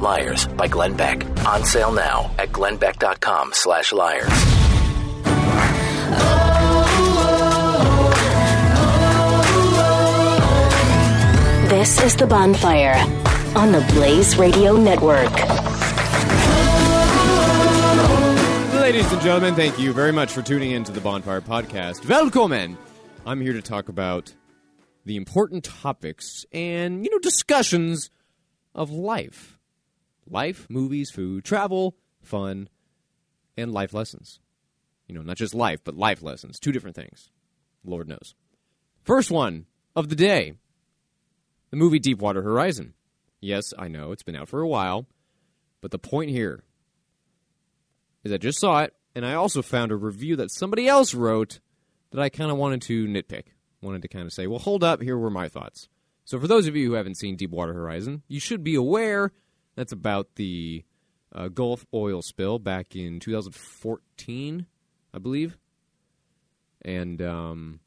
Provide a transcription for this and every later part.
Liars by Glenn Beck. On sale now at glennbeck.com slash liars. This is The Bonfire on the Blaze Radio Network. Ladies and gentlemen, thank you very much for tuning in to the Bonfire Podcast. Welcome! I'm here to talk about the important topics and, you know, discussions of life. Life, movies, food, travel, fun, and life lessons. You know, not just life, but life lessons. Two different things. Lord knows. First one of the day the movie Deepwater Horizon. Yes, I know it's been out for a while, but the point here is I just saw it, and I also found a review that somebody else wrote that I kind of wanted to nitpick. Wanted to kind of say, well, hold up, here were my thoughts. So, for those of you who haven't seen Deepwater Horizon, you should be aware that's about the uh, Gulf oil spill back in 2014, I believe. And, um,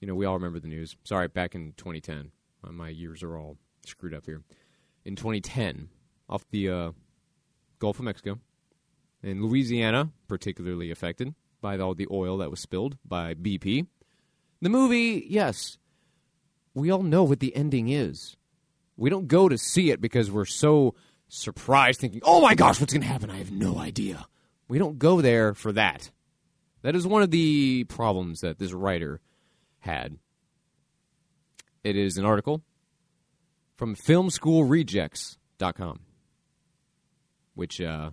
you know, we all remember the news. Sorry, back in 2010. Uh, my years are all screwed up here. In 2010, off the uh, Gulf of Mexico, in Louisiana, particularly affected by all the oil that was spilled by BP. The movie, yes, we all know what the ending is. We don't go to see it because we're so surprised, thinking, oh my gosh, what's going to happen? I have no idea. We don't go there for that. That is one of the problems that this writer had. It is an article from filmschoolrejects.com, which uh,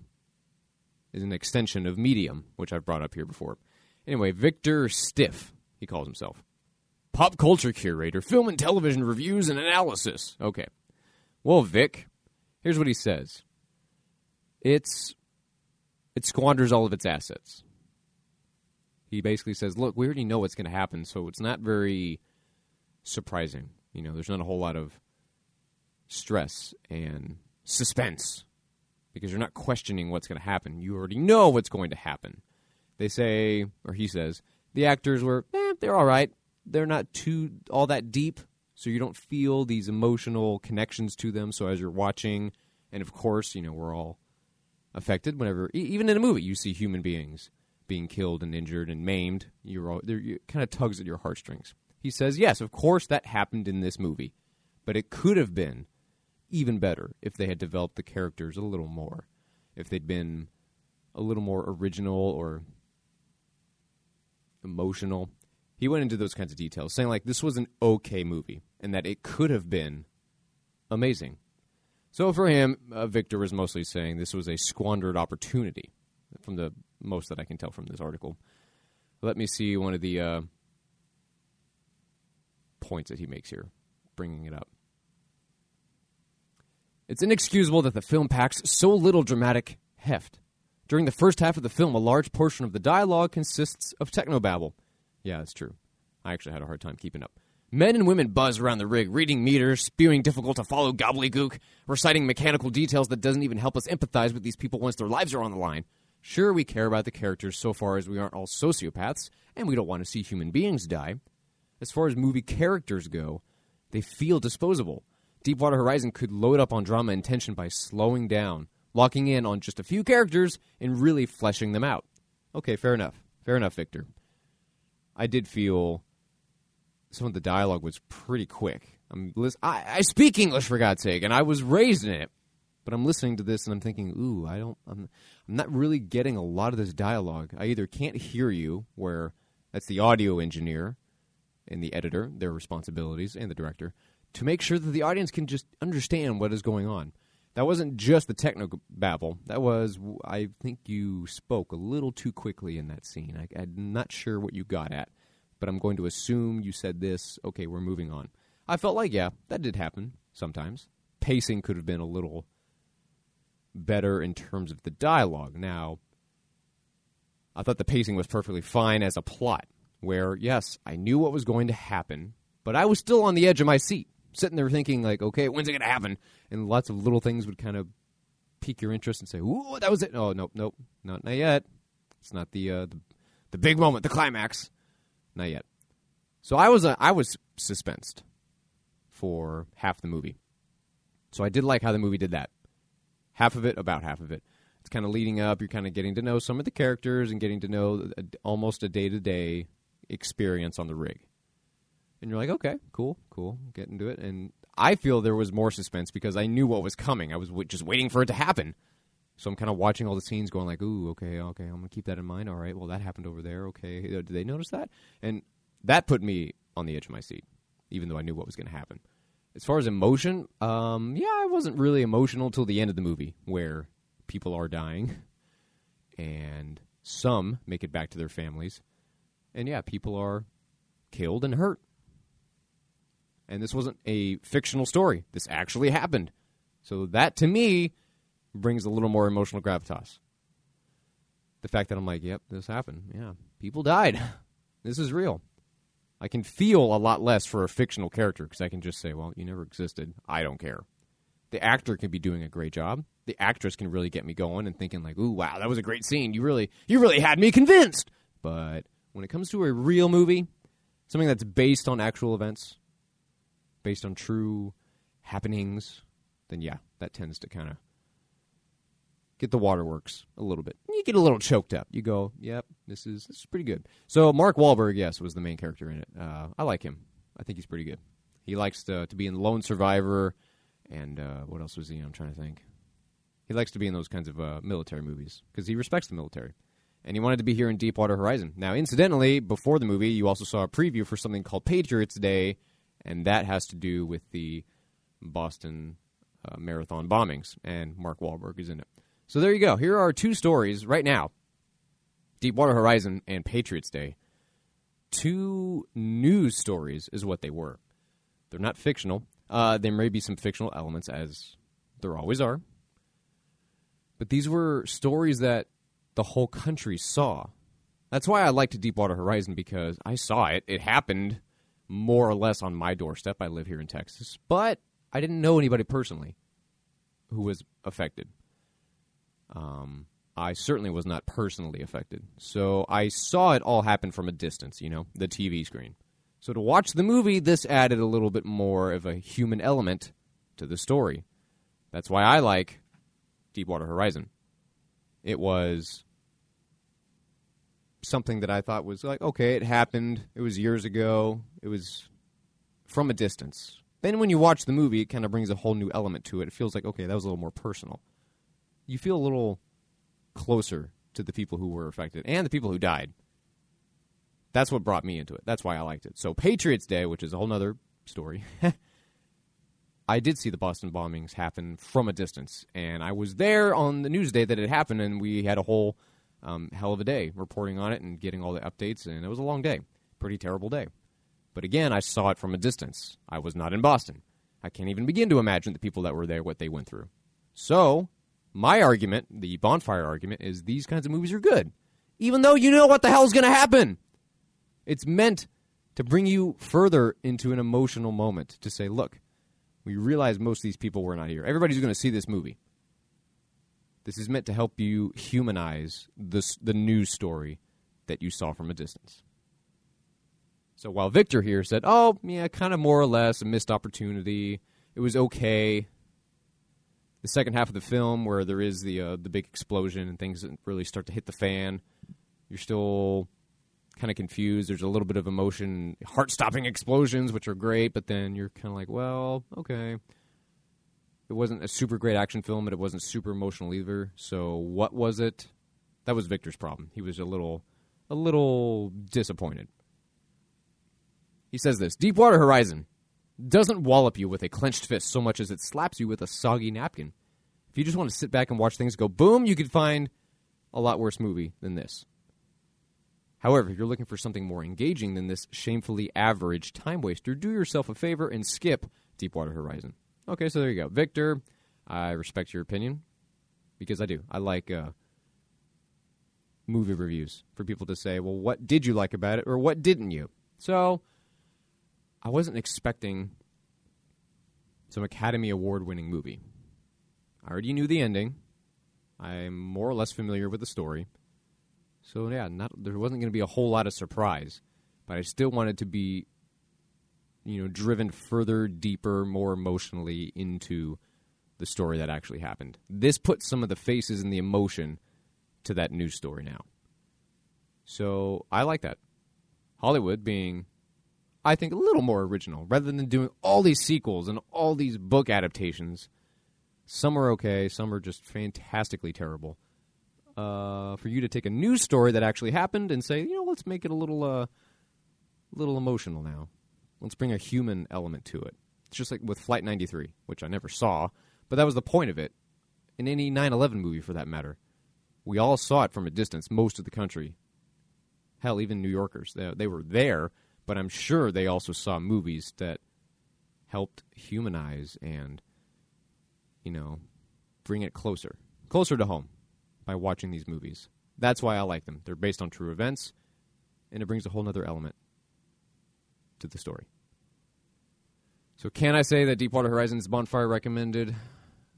is an extension of Medium, which I've brought up here before. Anyway, Victor Stiff, he calls himself. Pop culture curator, film and television reviews and analysis. Okay. Well, Vic, here's what he says. It's it squanders all of its assets. He basically says, "Look, we already know what's going to happen, so it's not very surprising. You know, there's not a whole lot of stress and suspense because you're not questioning what's going to happen. You already know what's going to happen. They say, or he says, the actors were, eh, they're all right. They're not too all that deep, so you don't feel these emotional connections to them. So as you're watching, and of course, you know, we're all affected whenever, e- even in a movie, you see human beings being killed and injured and maimed. You're all, it kind of tugs at your heartstrings. He says, yes, of course that happened in this movie, but it could have been even better if they had developed the characters a little more, if they'd been a little more original or emotional. He went into those kinds of details, saying like this was an okay movie and that it could have been amazing. So for him, uh, Victor was mostly saying this was a squandered opportunity, from the most that I can tell from this article. Let me see one of the uh, points that he makes here, bringing it up. It's inexcusable that the film packs so little dramatic heft. During the first half of the film, a large portion of the dialogue consists of technobabble. Yeah, that's true. I actually had a hard time keeping up. Men and women buzz around the rig, reading meters, spewing difficult to follow gobbledygook, reciting mechanical details that doesn't even help us empathize with these people once their lives are on the line. Sure, we care about the characters so far as we aren't all sociopaths, and we don't want to see human beings die. As far as movie characters go, they feel disposable. Deepwater Horizon could load up on drama and tension by slowing down, locking in on just a few characters, and really fleshing them out. Okay, fair enough. Fair enough, Victor. I did feel some of the dialogue was pretty quick. I'm I, I speak English for God's sake, and I was raised in it. But I'm listening to this and I'm thinking, ooh, I don't, I'm, I'm not really getting a lot of this dialogue. I either can't hear you, where that's the audio engineer and the editor, their responsibilities, and the director, to make sure that the audience can just understand what is going on. That wasn't just the techno babble. That was, I think you spoke a little too quickly in that scene. I, I'm not sure what you got at, but I'm going to assume you said this. Okay, we're moving on. I felt like, yeah, that did happen sometimes. Pacing could have been a little better in terms of the dialogue. Now, I thought the pacing was perfectly fine as a plot, where, yes, I knew what was going to happen, but I was still on the edge of my seat, sitting there thinking, like, okay, when's it going to happen? And lots of little things would kind of pique your interest and say, ooh, that was it. Oh, nope, nope, not, not yet. It's not the, uh, the, the big moment, the climax. Not yet. So I was, uh, I was suspensed for half the movie. So I did like how the movie did that. Half of it, about half of it. It's kind of leading up. You're kind of getting to know some of the characters and getting to know a, almost a day to day experience on the rig. And you're like, okay, cool, cool, get into it. And I feel there was more suspense because I knew what was coming. I was w- just waiting for it to happen. So I'm kind of watching all the scenes, going like, "Ooh, okay, okay, I'm gonna keep that in mind. All right, well, that happened over there. Okay, did they notice that?" And that put me on the edge of my seat, even though I knew what was going to happen. As far as emotion, um, yeah, I wasn't really emotional till the end of the movie, where people are dying, and some make it back to their families, and yeah, people are killed and hurt. And this wasn't a fictional story. This actually happened. So that to me brings a little more emotional gravitas. The fact that I'm like, yep, this happened. Yeah, people died. this is real. I can feel a lot less for a fictional character because I can just say, well, you never existed. I don't care. The actor can be doing a great job. The actress can really get me going and thinking like, ooh, wow, that was a great scene. You really, you really had me convinced. But when it comes to a real movie, something that's based on actual events, based on true happenings, then yeah, that tends to kind of get the waterworks a little bit. You get a little choked up. You go, "Yep, this is this is pretty good." So Mark Wahlberg, yes, was the main character in it. Uh, I like him. I think he's pretty good. He likes to to be in Lone Survivor, and uh, what else was he? I'm trying to think. He likes to be in those kinds of uh, military movies because he respects the military, and he wanted to be here in Deepwater Horizon. Now, incidentally, before the movie, you also saw a preview for something called Patriots Day, and that has to do with the Boston uh, marathon bombings, and Mark Wahlberg is in it. So there you go. Here are two stories right now Deepwater Horizon and Patriots Day. Two news stories is what they were. They're not fictional. Uh, there may be some fictional elements, as there always are. But these were stories that the whole country saw. That's why I liked Deepwater Horizon because I saw it. It happened more or less on my doorstep. I live here in Texas, but I didn't know anybody personally who was affected. Um, I certainly was not personally affected. So I saw it all happen from a distance, you know, the TV screen. So to watch the movie, this added a little bit more of a human element to the story. That's why I like Deepwater Horizon. It was something that I thought was like, okay, it happened. It was years ago. It was from a distance. Then when you watch the movie, it kind of brings a whole new element to it. It feels like, okay, that was a little more personal you feel a little closer to the people who were affected and the people who died. That's what brought me into it. That's why I liked it. So Patriots Day, which is a whole other story. I did see the Boston bombings happen from a distance, and I was there on the news day that it happened, and we had a whole um, hell of a day reporting on it and getting all the updates, and it was a long day, pretty terrible day. But again, I saw it from a distance. I was not in Boston. I can't even begin to imagine the people that were there what they went through. So my argument, the bonfire argument, is these kinds of movies are good, even though you know what the hell is going to happen. It's meant to bring you further into an emotional moment to say, look, we realize most of these people were not here. Everybody's going to see this movie. This is meant to help you humanize this, the news story that you saw from a distance. So while Victor here said, oh, yeah, kind of more or less a missed opportunity, it was okay, the second half of the film where there is the uh, the big explosion and things really start to hit the fan. You're still kind of confused. There's a little bit of emotion, heart stopping explosions, which are great, but then you're kind of like, well, okay. It wasn't a super great action film, but it wasn't super emotional either. So what was it? That was Victor's problem. He was a little a little disappointed. He says this Deepwater Horizon doesn't wallop you with a clenched fist so much as it slaps you with a soggy napkin. If you just want to sit back and watch things go boom, you could find a lot worse movie than this. However, if you're looking for something more engaging than this shamefully average time waster, do yourself a favor and skip Deepwater Horizon. Okay, so there you go. Victor, I respect your opinion. because I do. I like uh, movie reviews for people to say, well, what did you like about it or what didn't you? So I wasn't expecting some Academy Award winning movie. I already knew the ending. I'm more or less familiar with the story. So yeah, not there wasn't going to be a whole lot of surprise, but I still wanted to be you know, driven further, deeper, more emotionally into the story that actually happened. This puts some of the faces and the emotion to that news story now. So I like that. Hollywood being, I think, a little more original rather than doing all these sequels and all these book adaptations. Some are okay, some are just fantastically terrible. Uh, for you to take a news story that actually happened and say, you know, let's make it a little, uh, little emotional now. Let's bring a human element to it. It's just like with Flight 93, which I never saw, but that was the point of it. In any 9 11 movie, for that matter. We all saw it from a distance, most of the country. Hell, even New Yorkers. They, they were there, but I'm sure they also saw movies that helped humanize and, you know, bring it closer, closer to home by watching these movies. That's why I like them. They're based on true events, and it brings a whole other element to the story. So, can I say that Deepwater Horizon's Bonfire recommended?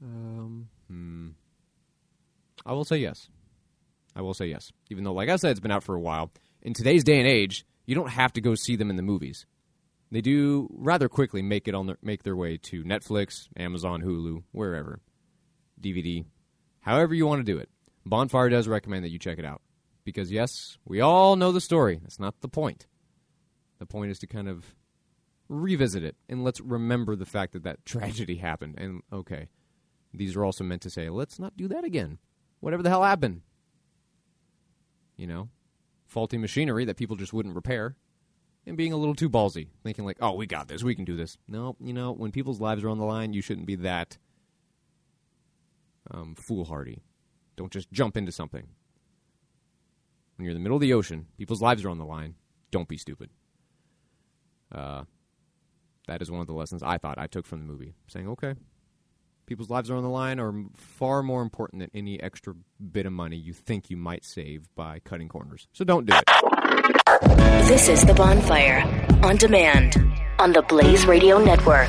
Um, hmm. I will say yes. I will say yes. Even though, like I said, it's been out for a while. In today's day and age, you don't have to go see them in the movies. They do rather quickly make it on their, make their way to Netflix, Amazon, Hulu, wherever, DVD, however you want to do it. Bonfire does recommend that you check it out because yes, we all know the story. That's not the point. The point is to kind of revisit it and let's remember the fact that that tragedy happened. And okay, these are also meant to say, let's not do that again. Whatever the hell happened. You know, faulty machinery that people just wouldn't repair and being a little too ballsy, thinking like, oh, we got this, we can do this. No, you know, when people's lives are on the line, you shouldn't be that um, foolhardy. Don't just jump into something. When you're in the middle of the ocean, people's lives are on the line. Don't be stupid. Uh, that is one of the lessons I thought I took from the movie. Saying, okay, people's lives are on the line are far more important than any extra bit of money you think you might save by cutting corners. So don't do it. This is The Bonfire on demand on the Blaze Radio Network.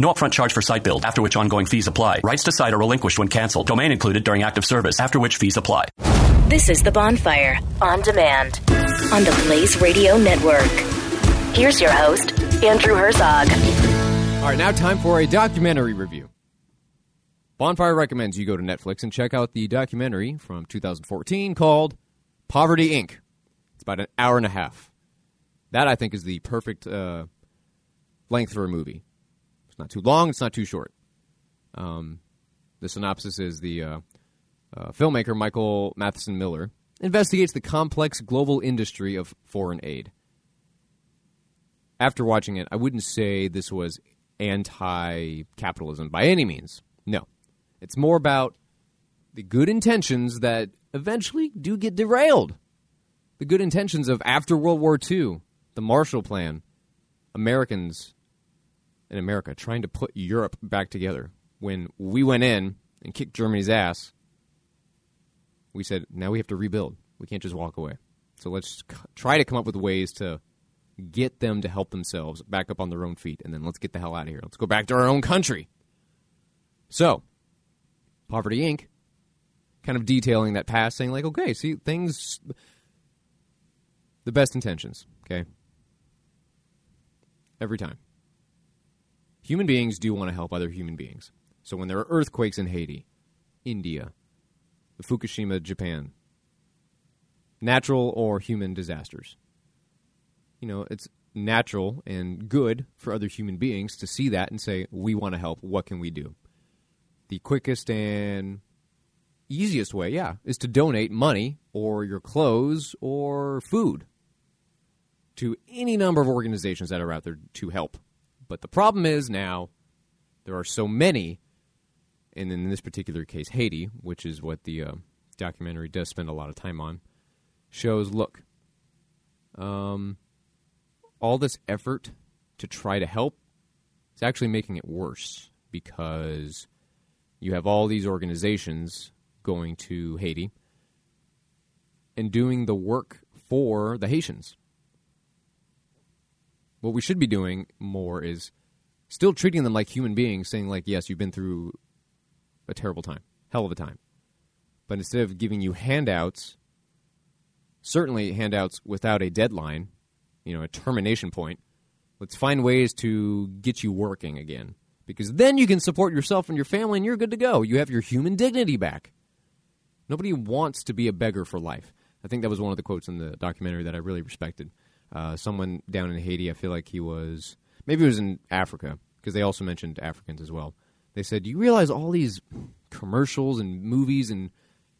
No upfront charge for site build, after which ongoing fees apply. Rights to site are relinquished when canceled. Domain included during active service, after which fees apply. This is The Bonfire on demand on the Blaze Radio Network. Here's your host, Andrew Hertzog. All right, now time for a documentary review. Bonfire recommends you go to Netflix and check out the documentary from 2014 called Poverty Inc. It's about an hour and a half. That, I think, is the perfect uh, length for a movie. Not too long, it's not too short. Um, the synopsis is the uh, uh, filmmaker Michael Matheson Miller investigates the complex global industry of foreign aid. After watching it, I wouldn't say this was anti capitalism by any means. No. It's more about the good intentions that eventually do get derailed. The good intentions of after World War II, the Marshall Plan, Americans in America trying to put Europe back together. When we went in and kicked Germany's ass, we said, now we have to rebuild. We can't just walk away. So let's c- try to come up with ways to get them to help themselves back up on their own feet, and then let's get the hell out of here. Let's go back to our own country. So, Poverty Inc. kind of detailing that past, saying, like, okay, see, things. the best intentions, okay? Every time. Human beings do want to help other human beings. So when there are earthquakes in Haiti, India, Fukushima, Japan, natural or human disasters, you know, it's natural and good for other human beings to see that and say, we want to help. What can we do? The quickest and easiest way, yeah, is to donate money or your clothes or food to any number of organizations that are out there to help. But the problem is now there are so many, and in this particular case, Haiti, which is what the uh, documentary does spend a lot of time on, shows look, um, all this effort to try to help is actually making it worse because you have all these organizations going to Haiti and doing the work for the Haitians. What we should be doing more is still treating them like human beings, saying, like, yes, you've been through a terrible time, hell of a time. But instead of giving you handouts, certainly handouts without a deadline, you know, a termination point, let's find ways to get you working again. Because then you can support yourself and your family and you're good to go. You have your human dignity back. Nobody wants to be a beggar for life. I think that was one of the quotes in the documentary that I really respected. Uh, someone down in Haiti, I feel like he was, maybe it was in Africa, because they also mentioned Africans as well. They said, Do you realize all these commercials and movies and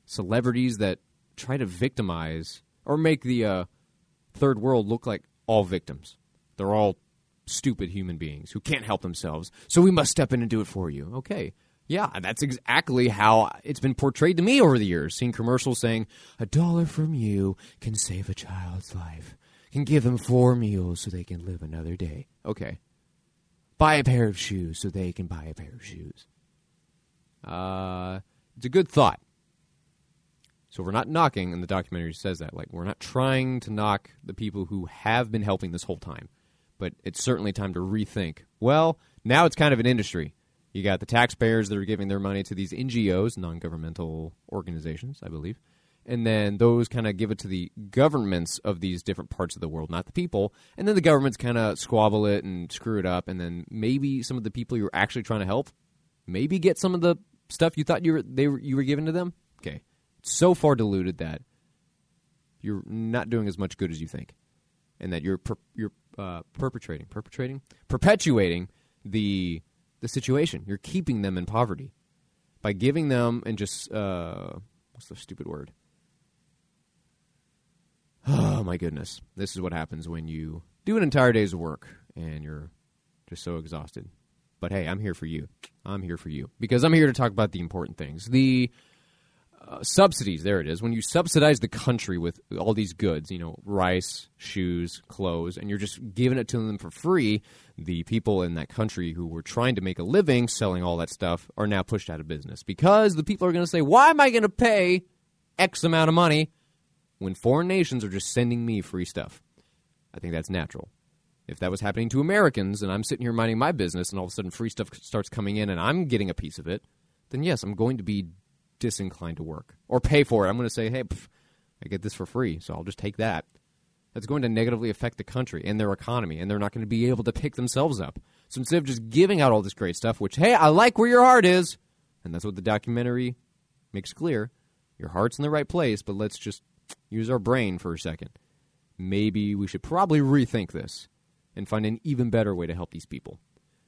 celebrities that try to victimize or make the uh, third world look like all victims? They're all stupid human beings who can't help themselves, so we must step in and do it for you. Okay. Yeah, that's exactly how it's been portrayed to me over the years. Seeing commercials saying, a dollar from you can save a child's life can give them four meals so they can live another day. Okay. Buy a pair of shoes so they can buy a pair of shoes. Uh, it's a good thought. So we're not knocking, and the documentary says that. Like, we're not trying to knock the people who have been helping this whole time. But it's certainly time to rethink. Well, now it's kind of an industry. You got the taxpayers that are giving their money to these NGOs, non governmental organizations, I believe and then those kind of give it to the governments of these different parts of the world, not the people. And then the governments kind of squabble it and screw it up, and then maybe some of the people you're actually trying to help maybe get some of the stuff you thought you were they were, you were giving to them. Okay, so far diluted that you're not doing as much good as you think, and that you're per, you're uh, perpetrating, perpetrating, perpetuating the the situation. You're keeping them in poverty by giving them and just uh, what's the stupid word? Oh my goodness. This is what happens when you do an entire day's work and you're just so exhausted. But hey, I'm here for you. I'm here for you because I'm here to talk about the important things. The uh, subsidies, there it is. When you subsidize the country with all these goods, you know, rice, shoes, clothes, and you're just giving it to them for free, the people in that country who were trying to make a living selling all that stuff are now pushed out of business because the people are going to say, why am I going to pay X amount of money when foreign nations are just sending me free stuff. I think that's natural. If that was happening to Americans and I'm sitting here minding my business and all of a sudden free stuff starts coming in and I'm getting a piece of it, then yes, I'm going to be disinclined to work or pay for it. I'm going to say, hey, pff, I get this for free, so I'll just take that. That's going to negatively affect the country and their economy, and they're not going to be able to pick themselves up. So instead of just giving out all this great stuff, which, hey, I like where your heart is, and that's what the documentary makes clear, your heart's in the right place, but let's just use our brain for a second. Maybe we should probably rethink this and find an even better way to help these people.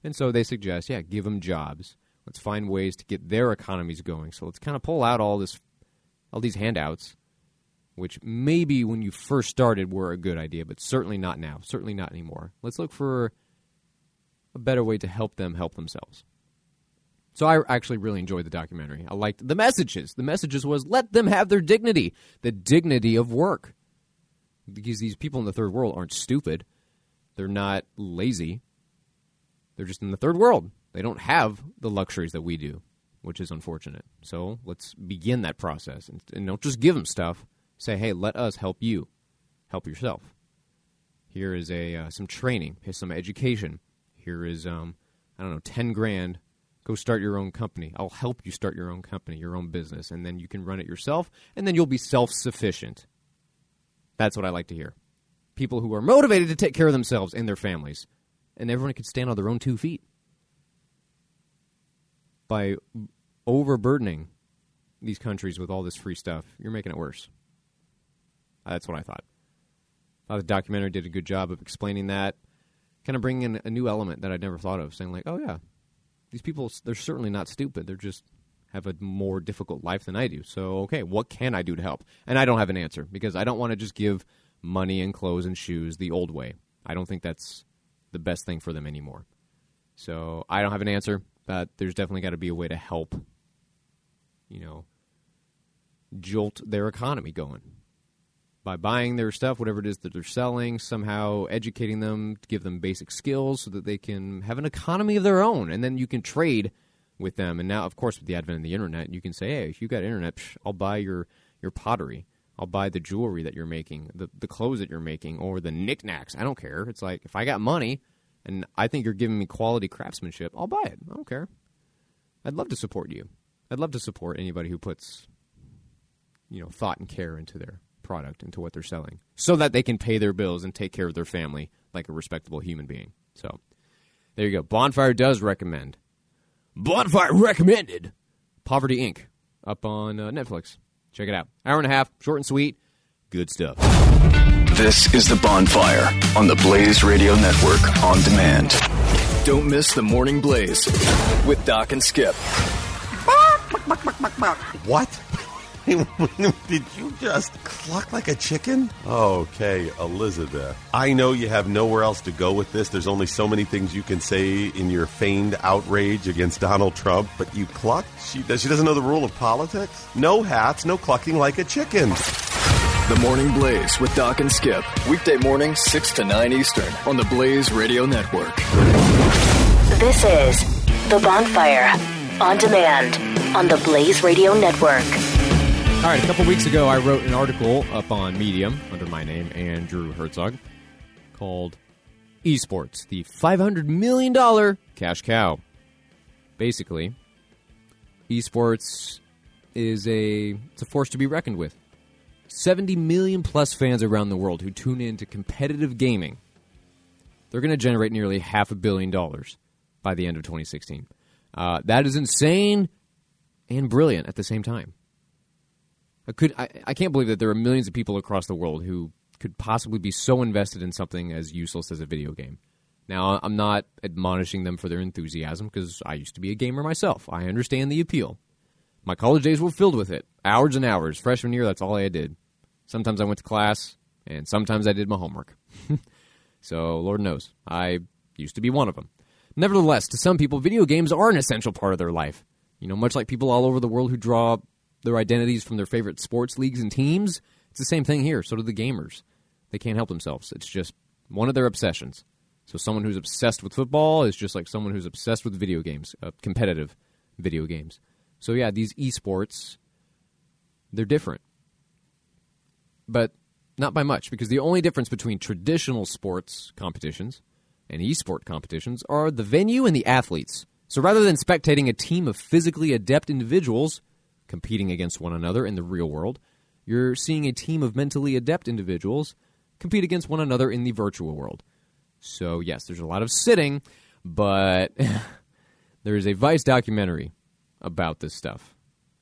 And so they suggest, yeah, give them jobs. Let's find ways to get their economies going. So let's kind of pull out all this, all these handouts, which maybe when you first started were a good idea, but certainly not now. Certainly not anymore. Let's look for a better way to help them help themselves. So I actually really enjoyed the documentary. I liked the messages. The messages was let them have their dignity, the dignity of work. Because these people in the third world aren't stupid. They're not lazy. They're just in the third world. They don't have the luxuries that we do, which is unfortunate. So let's begin that process and, and don't just give them stuff. Say, hey, let us help you. Help yourself. Here is a uh, some training. Here's some education. Here is um, I don't know, ten grand Go start your own company. I'll help you start your own company, your own business, and then you can run it yourself, and then you'll be self sufficient. That's what I like to hear. people who are motivated to take care of themselves and their families, and everyone could stand on their own two feet. By overburdening these countries with all this free stuff, you're making it worse. That's what I thought. I thought the documentary did a good job of explaining that, kind of bringing in a new element that I'd never thought of, saying like, "Oh yeah, these people they're certainly not stupid. They're just have a more difficult life than I do. So okay, what can I do to help?" And I don't have an answer because I don't want to just give money and clothes and shoes the old way. I don't think that's the best thing for them anymore. So I don't have an answer, but there's definitely got to be a way to help. You know, jolt their economy going by buying their stuff, whatever it is that they're selling, somehow educating them, give them basic skills so that they can have an economy of their own, and then you can trade with them. And now, of course, with the advent of the internet, you can say, "Hey, if you got internet, psh, I'll buy your your pottery, I'll buy the jewelry that you're making, the the clothes that you're making, or the knickknacks. I don't care. It's like if I got money and I think you're giving me quality craftsmanship, I'll buy it. I don't care. I'd love to support you. I'd love to support anybody who puts you know thought and care into their product into what they're selling so that they can pay their bills and take care of their family like a respectable human being. So there you go. Bonfire does recommend. Bonfire recommended poverty inc. up on uh, netflix. Check it out. Hour and a half short and sweet. Good stuff. This is The Bonfire on the Blaze Radio Network on demand. Don't miss the Morning Blaze with Doc and Skip. What? Did you just cluck like a chicken? Okay, Elizabeth. I know you have nowhere else to go with this. There's only so many things you can say in your feigned outrage against Donald Trump, but you cluck? She, she doesn't know the rule of politics? No hats, no clucking like a chicken. The Morning Blaze with Doc and Skip. Weekday morning, 6 to 9 Eastern on the Blaze Radio Network. This is The Bonfire on demand on the Blaze Radio Network. All right, a couple weeks ago, I wrote an article up on Medium under my name, Andrew Hertzog, called Esports, the $500 million cash cow. Basically, esports is a, it's a force to be reckoned with. 70 million plus fans around the world who tune in to competitive gaming. They're going to generate nearly half a billion dollars by the end of 2016. Uh, that is insane and brilliant at the same time. I could I, I can't believe that there are millions of people across the world who could possibly be so invested in something as useless as a video game. Now, I'm not admonishing them for their enthusiasm because I used to be a gamer myself. I understand the appeal. My college days were filled with it. Hours and hours. Freshman year, that's all I did. Sometimes I went to class, and sometimes I did my homework. so, Lord knows, I used to be one of them. Nevertheless, to some people, video games are an essential part of their life. You know, much like people all over the world who draw their identities from their favorite sports leagues and teams, it's the same thing here. So do the gamers. They can't help themselves. It's just one of their obsessions. So someone who's obsessed with football is just like someone who's obsessed with video games, uh, competitive video games. So yeah, these esports, they're different, but not by much because the only difference between traditional sports competitions and esport competitions are the venue and the athletes. So rather than spectating a team of physically adept individuals competing against one another in the real world, you're seeing a team of mentally adept individuals compete against one another in the virtual world. So, yes, there's a lot of sitting, but there is a Vice documentary about this stuff.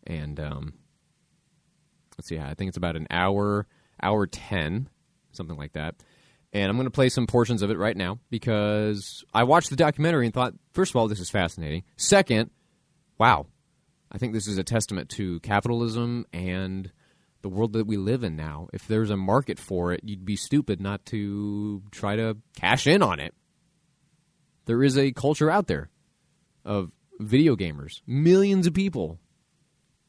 And um, let's see, I think it's about an hour, hour 10, something like that. And I'm going to play some portions of it right now because I watched the documentary and thought, first of all, this is fascinating. Second, wow, I think this is a testament to capitalism and the world that we live in now. If there's a market for it, you'd be stupid not to try to cash in on it. There is a culture out there of video gamers, millions of people.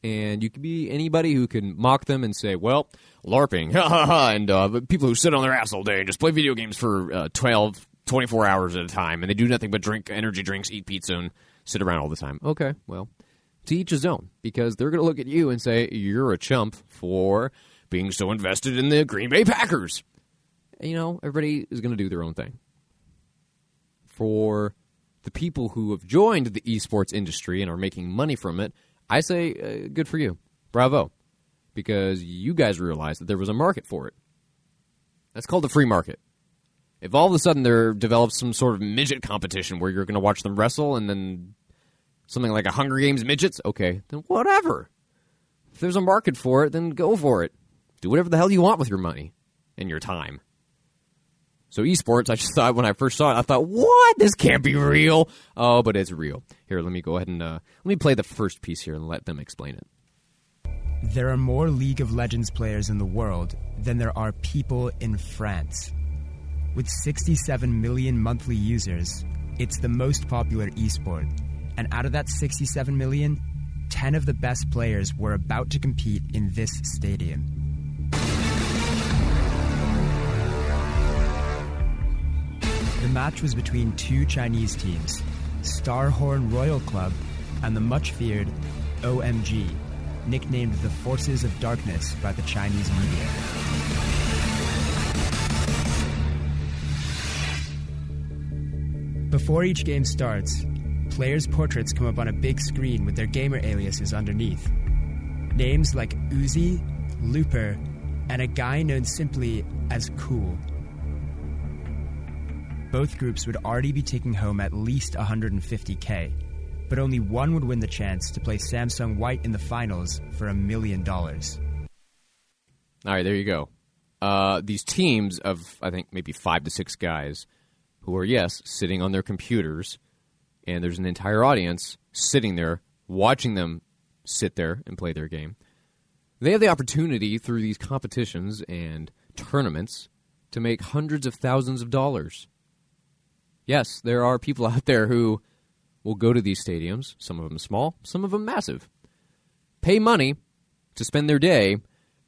And you can be anybody who can mock them and say, well, LARPing, ha ha ha, and uh, people who sit on their ass all day and just play video games for uh, 12, 24 hours at a time, and they do nothing but drink energy drinks, eat pizza, and sit around all the time. Okay, well, to each his own because they're going to look at you and say you're a chump for being so invested in the Green Bay Packers. And, you know, everybody is going to do their own thing. For the people who have joined the esports industry and are making money from it, I say uh, good for you. Bravo. Because you guys realized that there was a market for it. That's called the free market. If all of a sudden there develops some sort of midget competition where you're going to watch them wrestle and then something like a Hunger Games midgets, okay, then whatever. If there's a market for it, then go for it. Do whatever the hell you want with your money and your time. So esports, I just thought when I first saw it, I thought, what? This can't be real. Oh, but it's real. Here, let me go ahead and uh, let me play the first piece here and let them explain it. There are more League of Legends players in the world than there are people in France. With 67 million monthly users, it's the most popular esport. And out of that 67 million, 10 of the best players were about to compete in this stadium. The match was between two Chinese teams, Starhorn Royal Club and the much feared OMG, nicknamed the Forces of Darkness by the Chinese media. Before each game starts, players' portraits come up on a big screen with their gamer aliases underneath. Names like Uzi, Looper, and a guy known simply as Cool. Both groups would already be taking home at least 150k, but only one would win the chance to play Samsung White in the finals for a million dollars. All right, there you go. Uh, these teams of, I think, maybe five to six guys who are, yes, sitting on their computers, and there's an entire audience sitting there watching them sit there and play their game. They have the opportunity through these competitions and tournaments to make hundreds of thousands of dollars. Yes, there are people out there who will go to these stadiums, some of them small, some of them massive, pay money to spend their day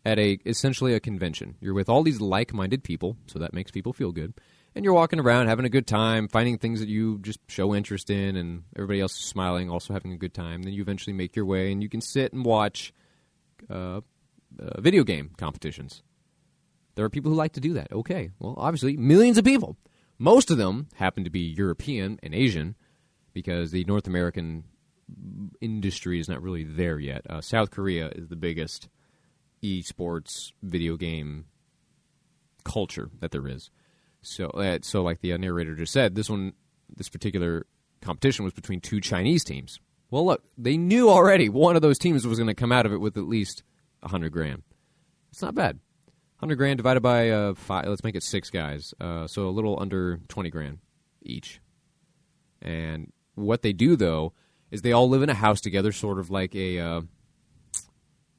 at a essentially a convention. You're with all these like-minded people, so that makes people feel good. And you're walking around having a good time, finding things that you just show interest in and everybody else is smiling, also having a good time. Then you eventually make your way and you can sit and watch uh, uh, video game competitions. There are people who like to do that. Okay. Well, obviously, millions of people. Most of them happen to be European and Asian because the North American industry is not really there yet. Uh, South Korea is the biggest esports video game culture that there is. So, uh, so like the narrator just said, this one, this particular competition was between two Chinese teams. Well, look, they knew already one of those teams was going to come out of it with at least hundred grand. It's not bad. Hundred grand divided by uh, five. Let's make it six guys. Uh, so a little under twenty grand each. And what they do though is they all live in a house together, sort of like a uh,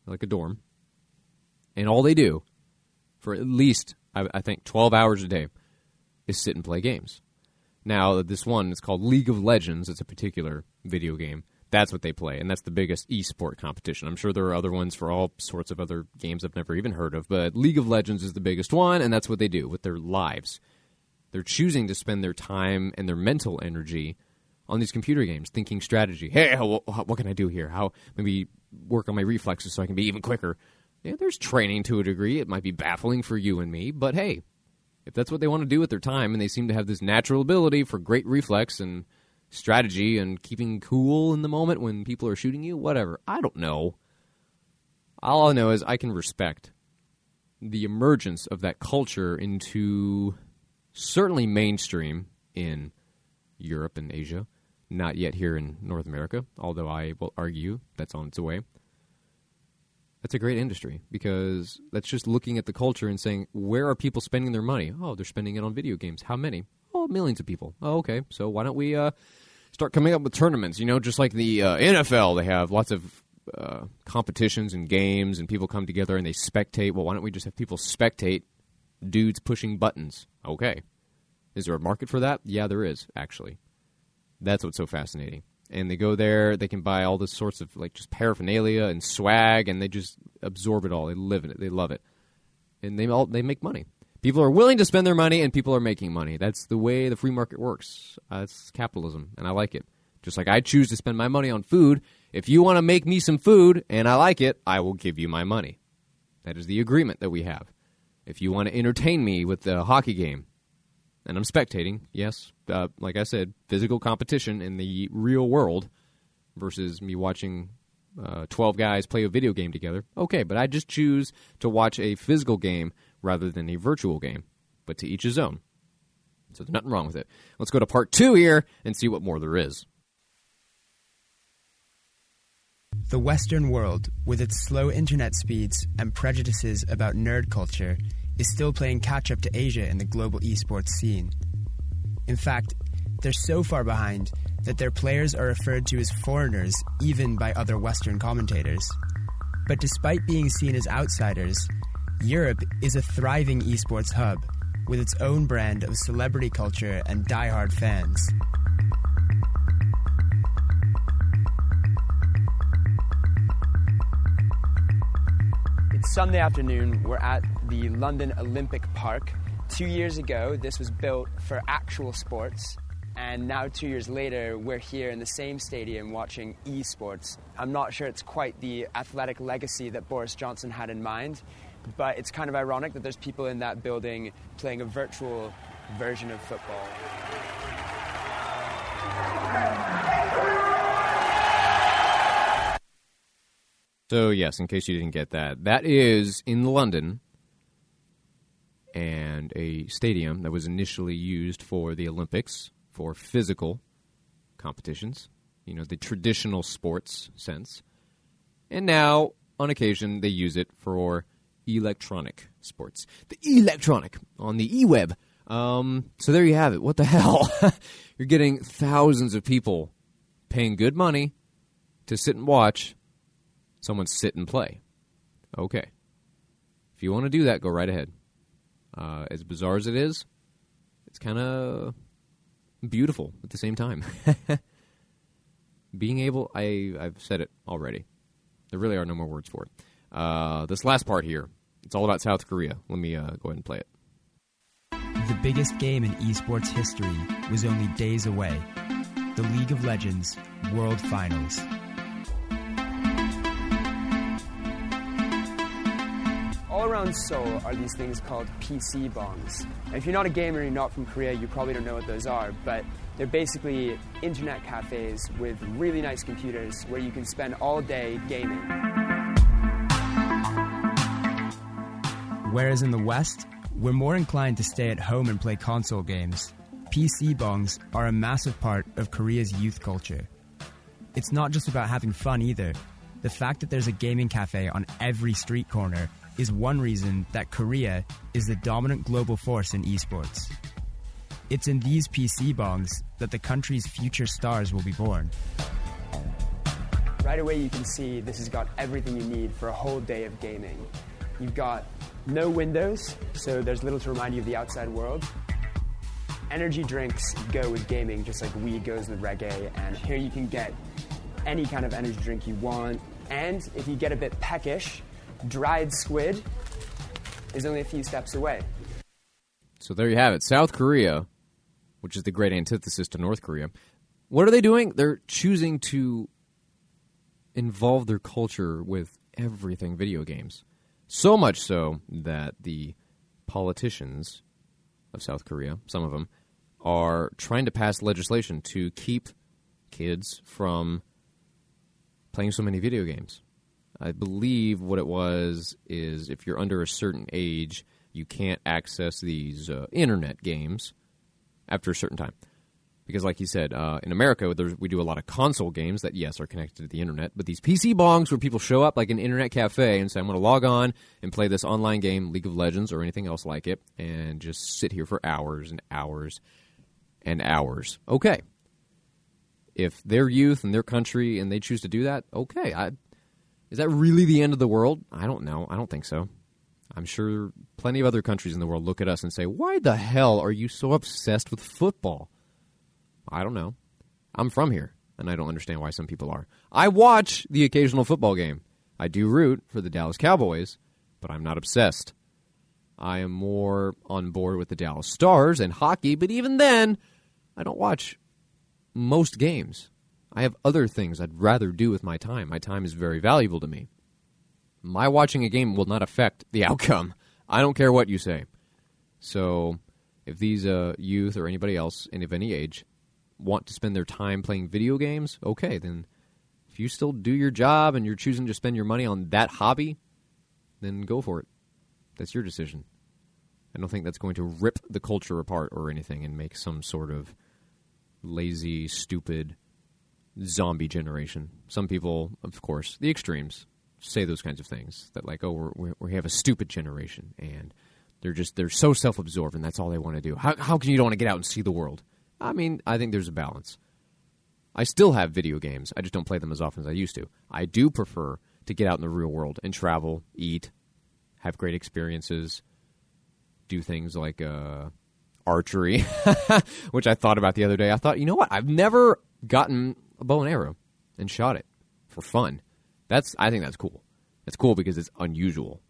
like a dorm. And all they do for at least I, I think twelve hours a day is sit and play games. Now this one is called League of Legends. It's a particular video game. That's what they play, and that's the biggest esport competition. I'm sure there are other ones for all sorts of other games I've never even heard of, but League of Legends is the biggest one, and that's what they do with their lives. They're choosing to spend their time and their mental energy on these computer games, thinking strategy. Hey, what, can I do here? How maybe work on my reflexes so I can be even quicker? Yeah, there's training to a degree. It might be baffling for you and me, but hey, if that's what they want to do with their time, and they seem to have this natural ability for great reflex and strategy and keeping cool in the moment when people are shooting you, whatever. I don't know. All I know is I can respect the emergence of that culture into certainly mainstream in Europe and Asia, not yet here in North America, although I will argue that's on its way. That's a great industry because that's just looking at the culture and saying, where are people spending their money? Oh, they're spending it on video games. How many? Oh, millions of people. Oh, okay. So why don't we uh, start coming up with tournaments? You know, just like the uh, NFL, they have lots of uh, competitions and games, and people come together and they spectate. Well, why don't we just have people spectate dudes pushing buttons? Okay. Is there a market for that? Yeah, there is, actually. That's what's so fascinating. And they go there, they can buy all this sorts of like just paraphernalia and swag, and they just absorb it all. They live in it, they love it, and they all they make money. People are willing to spend their money, and people are making money. That's the way the free market works. Uh, it's capitalism, and I like it. Just like I choose to spend my money on food. If you want to make me some food and I like it, I will give you my money. That is the agreement that we have. If you want to entertain me with the hockey game, and I'm spectating, yes, uh, like I said, physical competition in the real world versus me watching uh, 12 guys play a video game together. Okay, but I just choose to watch a physical game rather than a virtual game. but to each his own. So there's nothing wrong with it. Let's go to part two here and see what more there is. The Western world, with its slow internet speeds and prejudices about nerd culture, is still playing catch up to Asia in the global esports scene. In fact, they're so far behind that their players are referred to as foreigners even by other Western commentators. But despite being seen as outsiders, Europe is a thriving esports hub with its own brand of celebrity culture and die-hard fans. It's Sunday afternoon. We're at the London Olympic Park. Two years ago, this was built for actual sports, and now two years later, we're here in the same stadium watching esports. I'm not sure it's quite the athletic legacy that Boris Johnson had in mind, but it's kind of ironic that there's people in that building playing a virtual version of football. So, yes, in case you didn't get that, that is in London and a stadium that was initially used for the Olympics for physical competitions, you know, the traditional sports sense. And now, on occasion, they use it for electronic sports. The electronic on the e-web. Um, so there you have it. What the hell? You're getting thousands of people paying good money to sit and watch someone sit and play. Okay. If you want to do that, go right ahead. Uh, as bizarre as it is, it's kind of beautiful at the same time. Being able, I, I've said it already. There really are no more words for it. Uh, this last part here, it's all about South Korea. Let me uh, go ahead and play it. The biggest game in esports history was only days away the League of Legends World Finals. Seoul are these things called PC bangs. And if you're not a gamer and you're not from Korea, you probably don't know what those are, but they're basically internet cafes with really nice computers where you can spend all day gaming. Whereas in the West, we're more inclined to stay at home and play console games. PC bangs are a massive part of Korea's youth culture. It's not just about having fun either. The fact that there's a gaming cafe on every street corner is one reason that Korea is the dominant global force in esports. It's in these PC bangs that the country's future stars will be born. Right away, you can see this has got everything you need for a whole day of gaming. You've got no windows, so there's little to remind you of the outside world. Energy drinks go with gaming just like weed goes with reggae, and here you can get any kind of energy drink you want. And if you get a bit peckish, dried squid is only a few steps away. So there you have it. South Korea, which is the great antithesis to North Korea. What are they doing? They're choosing to involve their culture with everything video games. So much so that the politicians of South Korea, some of them, are trying to pass legislation to keep kids from playing so many video games. I believe what it was is if you're under a certain age, you can't access these uh, internet games after a certain time. Because, like you said, uh, in America, we do a lot of console games that, yes, are connected to the internet. But these PC bangs where people show up like an internet cafe and say, I'm going to log on and play this online game, League of Legends, or anything else like it, and just sit here for hours and hours and hours. Okay. If their youth and their country and they choose to do that, okay. I, is that really the end of the world? I don't know. I don't think so. I'm sure plenty of other countries in the world look at us and say, Why the hell are you so obsessed with football? I don't know. I'm from here, and I don't understand why some people are. I watch the occasional football game. I do root for the Dallas Cowboys, but I'm not obsessed. I am more on board with the Dallas Stars and hockey, but even then, I don't watch most games. I have other things I'd rather do with my time. My time is very valuable to me. My watching a game will not affect the outcome. I don't care what you say. So, if these uh, youth or anybody else, and of any age, want to spend their time playing video games, okay, then if you still do your job and you're choosing to spend your money on that hobby, then go for it. That's your decision. I don't think that's going to rip the culture apart or anything and make some sort of lazy, stupid zombie generation. Some people, of course, the extremes, say those kinds of things that like, oh, we're, we have a stupid generation and they're just they're so self-absorbed and that's all they want to do. How how can you don't want to get out and see the world? I mean, I think there's a balance. I still have video games. I just don't play them as often as I used to. I do prefer to get out in the real world and travel, eat, have great experiences, do things like uh, archery, which I thought about the other day. I thought, you know what? I've never gotten a bow and arrow and shot it for fun. That's I think that's cool. That's cool because it's unusual.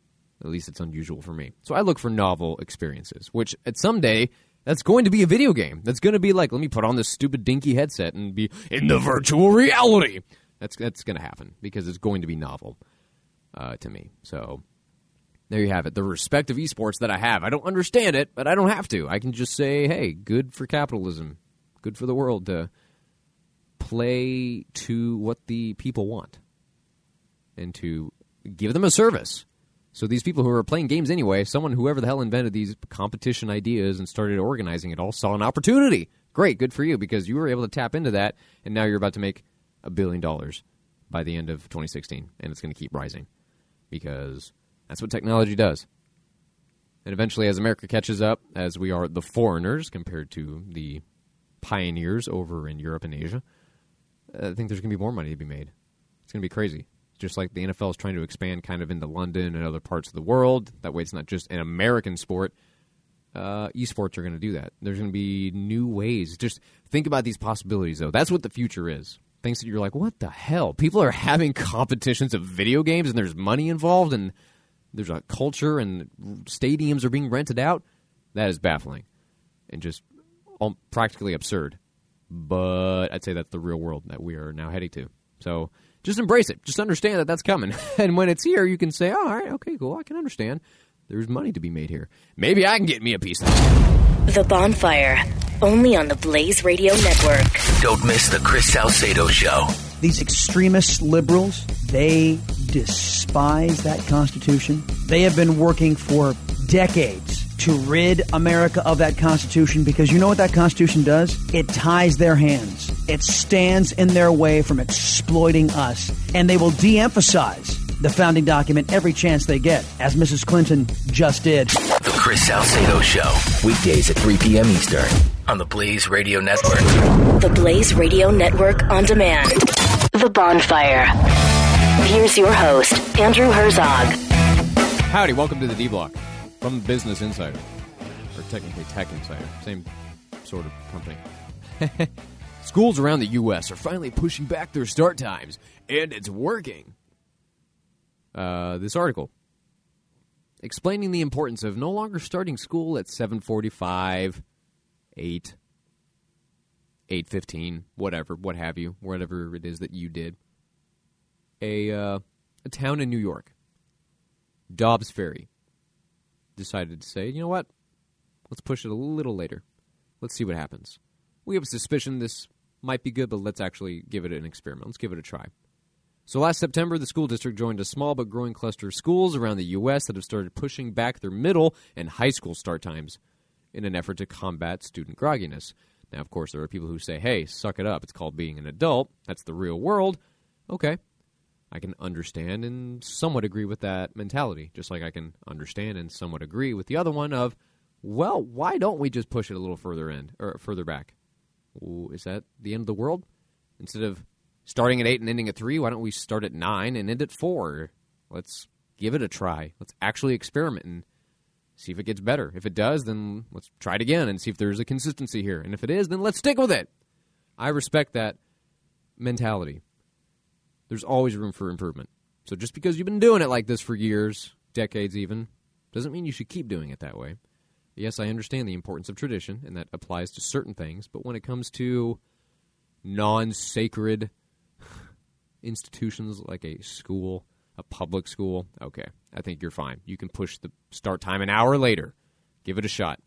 At least it's unusual for me. So I look for novel experiences, which at someday that's going to be a video game. That's going to be like, let me put on this stupid dinky headset and be in the virtual reality. That's that's going to happen because it's going to be novel uh, to me. So there you have it. The respective esports that I have. I don't understand it, but I don't have to. I can just say, hey, good for capitalism, good for the world to play to what the people want and to give them a service. So these people who are playing games anyway, someone whoever the hell invented these competition ideas and started organizing it all saw an opportunity. Great, good for you because you were able to tap into that and now you're about to make a billion dollars by the end of 2016 and it's going to keep rising because that's what technology does. And eventually as America catches up as we are the foreigners compared to the pioneers over in Europe and Asia, I think there's going to be more money to be made. It's going to be crazy just like the NFL is trying to expand kind of into London and other parts of the world. That way, it's not just an American sport. Uh, esports are going to do that. There's going to be new ways. Just think about these possibilities, though. That's what the future is. Things that you're like, what the hell? People are having competitions of video games, and there's money involved, and there's a culture, and stadiums are being rented out. That is baffling and just practically absurd. But I'd say that's the real world that we are now heading to. So just embrace it. Just understand that that's coming. and when it's here, you can say, oh, all right, okay, cool. I can understand. There's money to be made here. Maybe I can get me a piece of it. The Bonfire, only on the Blaze Radio Network. Don't miss the Chris Salcedo Show. These extremist liberals, they despise that Constitution. They have been working for decades to rid America of that Constitution because you know what that Constitution does? It ties their hands. It stands in their way from exploiting us. And they will de emphasize the founding document every chance they get, as Mrs. Clinton just did. The Chris Salcedo Show, weekdays at 3 p.m. Eastern on the Blaze Radio Network. The Blaze Radio Network on demand. The Bonfire. Here's your host, Andrew Hertzog. Howdy, welcome to the D Block from Business Insider, or technically Tech Insider, same sort of company. Schools around the U.S. are finally pushing back their start times, and it's working. Uh, this article explaining the importance of no longer starting school at 7:45, 8, 8:15, whatever, what have you, whatever it is that you did. A uh, a town in New York, Dobbs Ferry, decided to say, you know what? Let's push it a little later. Let's see what happens. We have a suspicion this might be good, but let's actually give it an experiment. Let's give it a try. So last September, the school district joined a small but growing cluster of schools around the U.S. that have started pushing back their middle and high school start times in an effort to combat student grogginess. Now, of course, there are people who say, hey, suck it up. It's called being an adult. That's the real world. Okay. I can understand and somewhat agree with that mentality, just like I can understand and somewhat agree with the other one of, well, why don't we just push it a little further in or further back? Ooh, is that the end of the world? Instead of starting at eight and ending at three, why don't we start at nine and end at four? Let's give it a try. Let's actually experiment and see if it gets better. If it does, then let's try it again and see if there's a consistency here. And if it is, then let's stick with it. I respect that mentality there's always room for improvement. So just because you've been doing it like this for years, decades even, doesn't mean you should keep doing it that way. Yes, I understand the importance of tradition, and that applies to certain things, but when it comes to non sacred institutions like a school, a public school, okay, I think you're fine. You can push the start time an hour later. Give it a shot.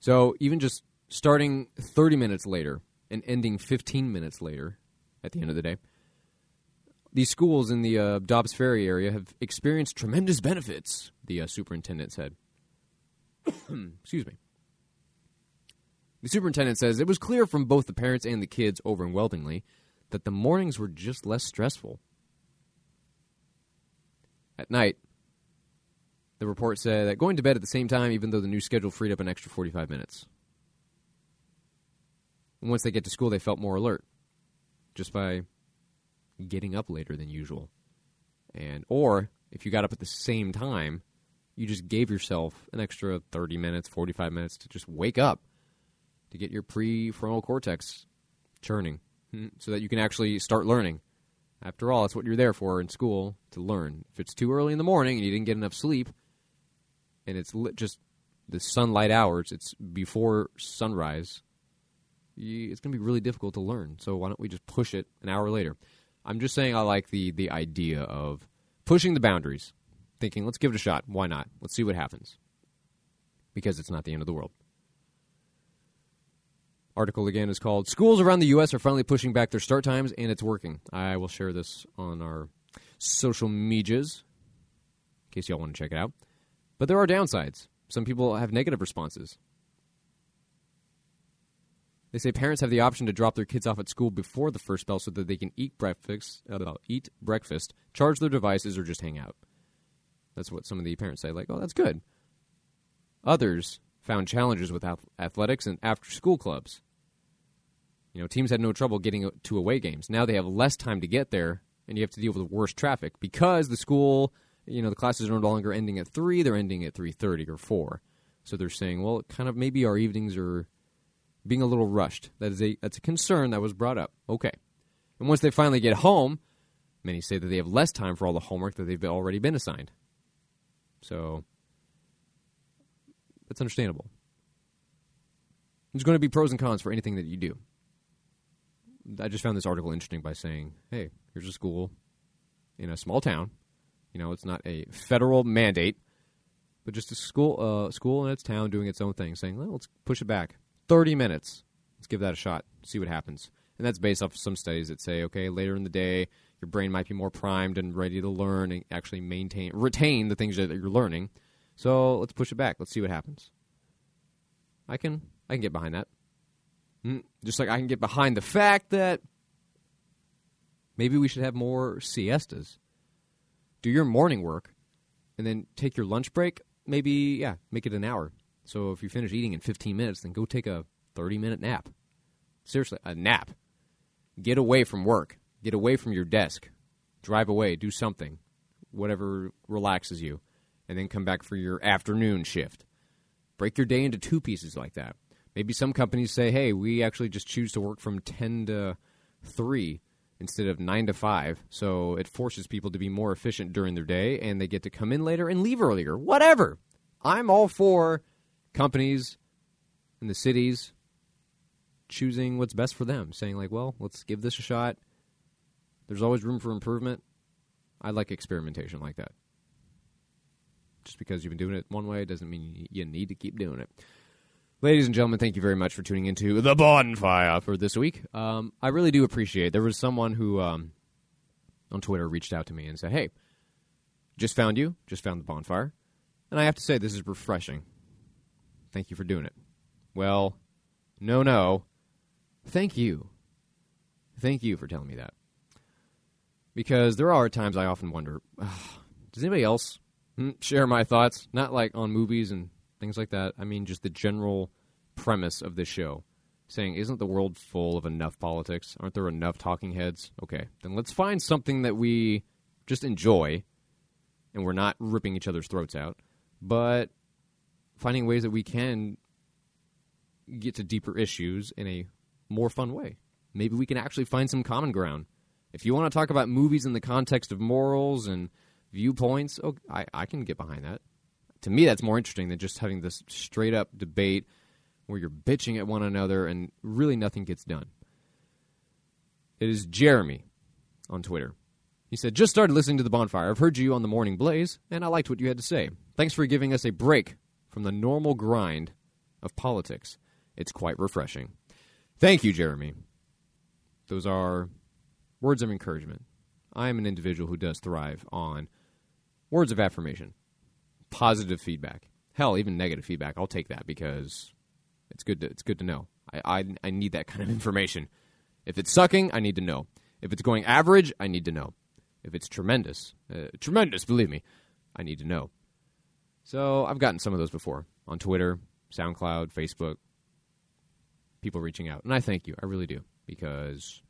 So even just starting 30 minutes later and ending 15 minutes later at the end of the day. These schools in the uh, Dobbs Ferry area have experienced tremendous benefits. The uh, superintendent said. Excuse me. The superintendent says it was clear from both the parents and the kids overwhelmingly that the mornings were just less stressful. At night, the report said that going to bed at the same time, even though the new schedule freed up an extra 45 minutes. And once they get to school, they felt more alert just by getting up later than usual. And or if you got up at the same time, you just gave yourself an extra 30 minutes, 45 minutes to just wake up to get your prefrontal cortex churning hmm, so that you can actually start learning. After all, that's what you're there for in school to learn. If it's too early in the morning and you didn't get enough sleep and it's just the sunlight hours, it's before sunrise, it's going to be really difficult to learn. So why don't we just push it an hour later? I'm just saying I like the the idea of pushing the boundaries, thinking let's give it a shot. Why not? Let's see what happens. Because it's not the end of the world. Article again is called Schools Around the U.S. Are Finally Pushing Back Their Start Times, and it's working. I will share this on our social medias in case y'all want to check it out. But there are downsides. Some people have negative responses. They say parents have the option to drop their kids off at school before the first bell so that they can eat breakfast, uh, eat breakfast, charge their devices, or just hang out. That's what some of the parents say. Like, oh, that's good. Others found challenges with athletics and after-school clubs. You know, teams had no trouble getting to away games. Now they have less time to get there, and you have to deal with worse traffic because the school, you know, the classes are no longer ending at three; they're ending at three thirty or four. So they're saying, well, kind of maybe our evenings are being a little rushed. That is a that's a concern that was brought up. Okay. And once they finally get home, many say that they have less time for all the homework that they've already been assigned. So that's understandable. There's going to be pros and cons for anything that you do. I just found this article interesting by saying, "Hey, here's a school in a small town. You know, it's not a federal mandate, but just a school, uh, school in its town doing its own thing. Saying, well, let's push it back. 30 minutes. Let's give that a shot, see what happens. And that's based off of some studies that say, okay, later in the day, your brain might be more primed and ready to learn and actually maintain, retain the things that you're learning. So let's push it back. Let's see what happens. I can, I can get behind that. Mm, just like I can get behind the fact that maybe we should have more siestas. Do your morning work, and then take your lunch break. Maybe, yeah, make it an hour. So if you finish eating in 15 minutes, then go take a 30 minute nap. Seriously, a nap. Get away from work. Get away from your desk. Drive away. Do something. Whatever relaxes you. And then come back for your afternoon shift. Break your day into two pieces like that. Maybe some companies say, hey, we actually just choose to work from 10 to 3 instead of 9 to 5. So it forces people to be more efficient during their day and they get to come in later and leave earlier. Whatever. I'm all for companies and the cities choosing what's best for them, saying, like, well, let's give this a shot. There's always room for improvement. I like experimentation like that. Just because you've been doing it one way doesn't mean you need to keep doing it. Ladies and gentlemen, thank you very much for tuning into the bonfire for this week. Um, I really do appreciate. There was someone who um, on Twitter reached out to me and said, "Hey, just found you, just found the bonfire," and I have to say this is refreshing. Thank you for doing it. Well, no, no. Thank you. Thank you for telling me that. Because there are times I often wonder does anybody else hmm, share my thoughts? Not like on movies and things like that. I mean, just the general premise of this show. Saying, isn't the world full of enough politics? Aren't there enough talking heads? Okay, then let's find something that we just enjoy and we're not ripping each other's throats out, but finding ways that we can get to deeper issues in a more fun way. Maybe we can actually find some common ground. If you want to talk about movies in the context of morals and viewpoints, oh, I, I can get behind that. To me, that's more interesting than just having this straight up debate where you're bitching at one another and really nothing gets done. It is Jeremy on Twitter. He said, Just started listening to The Bonfire. I've heard you on The Morning Blaze, and I liked what you had to say. Thanks for giving us a break from the normal grind of politics. It's quite refreshing. Thank you, Jeremy. Those are words of encouragement. I am an individual who does thrive on words of affirmation. positive feedback. Hell, even negative feedback. I'll take that because it's good to it's good to know. I, I I need that kind of information. If it's sucking, I need to know. If it's going average, I need to know. If it's tremendous, uh, tremendous, believe me, I need to know. So I've gotten some of those before on Twitter, SoundCloud, Facebook. People reaching out, and I thank you. I really do because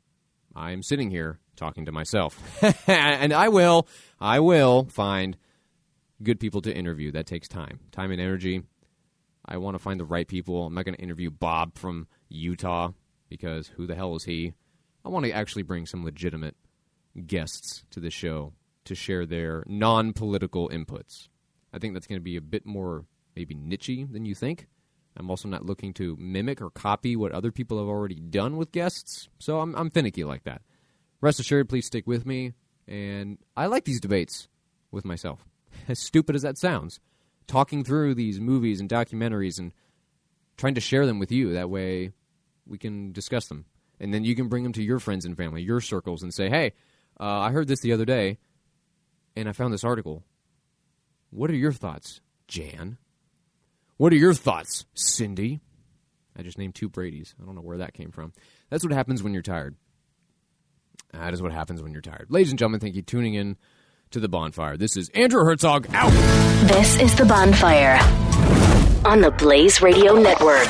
I'm sitting here talking to myself, and I will, I will find good people to interview. That takes time, time and energy. I want to find the right people. I'm not going to interview Bob from Utah because who the hell is he? I want to actually bring some legitimate guests to the show to share their non political inputs. I think that's going to be a bit more maybe nichey than you think. I'm also not looking to mimic or copy what other people have already done with guests, so I'm, I'm finicky like that. Rest assured, please stick with me. And I like these debates with myself. As stupid as that sounds, talking through these movies and documentaries and trying to share them with you. That way we can discuss them. And then you can bring them to your friends and family, your circles, and say, hey, uh, I heard this the other day, and I found this article. What are your thoughts, Jan? What are your thoughts, Cindy? I just named two Brady's. I don't know where that came from. That's what happens when you're tired. That is what happens when you're tired. Ladies and gentlemen, thank you tuning in to the bonfire. This is Andrew Hertzog out. This is the bonfire on the Blaze Radio Network.